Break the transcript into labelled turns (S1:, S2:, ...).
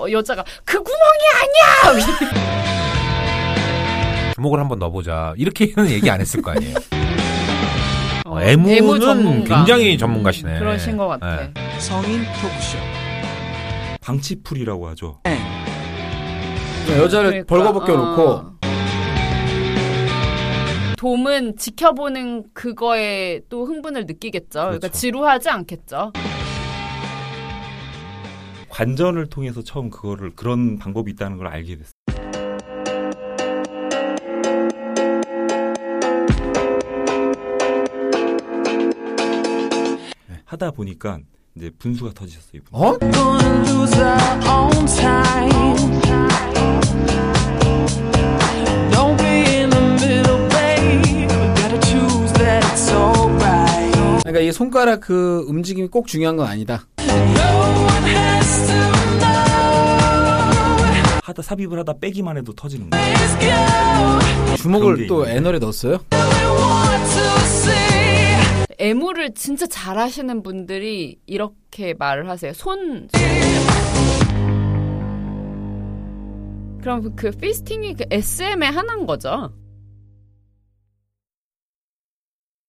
S1: 어, 여자가 그 구멍이 아니야.
S2: 주먹을 한번 넣어보자. 이렇게는 얘기 안 했을 거 아니에요.
S1: 어,
S2: 어, 애무는
S1: 애무 전문가.
S2: 굉장히 전문가시네.
S1: 그러신 것 같아.
S2: 네.
S3: 성인 토크쇼.
S4: 방치풀이라고 하죠.
S3: 여자를
S1: 그러니까,
S3: 벌거벗겨 놓고
S1: 어. 돔은 지켜보는 그거에 또 흥분을 느끼겠죠. 그러니까
S4: 그렇죠.
S1: 지루하지 않겠죠.
S4: 관전을 통해서 처음 그거를 그런 방법이 있다는 걸 알게 됐어요. 네, 하다 보니까 이제 분수가 터지셨어요. 이분.
S3: 어? 그러니까 이 손가락 그 움직임이 꼭 중요한 건 아니다.
S4: 하다 삽입을 하다 빼기만 해도 터지는 거예요.
S3: 주먹을
S4: 게
S3: 또. 애널에 넣었어요?
S1: 애무를 진짜 잘하시는 분들이 이렇게 말을 하세요. 손. 그럼 그 피스팅이 그 SM의 하나인 거죠.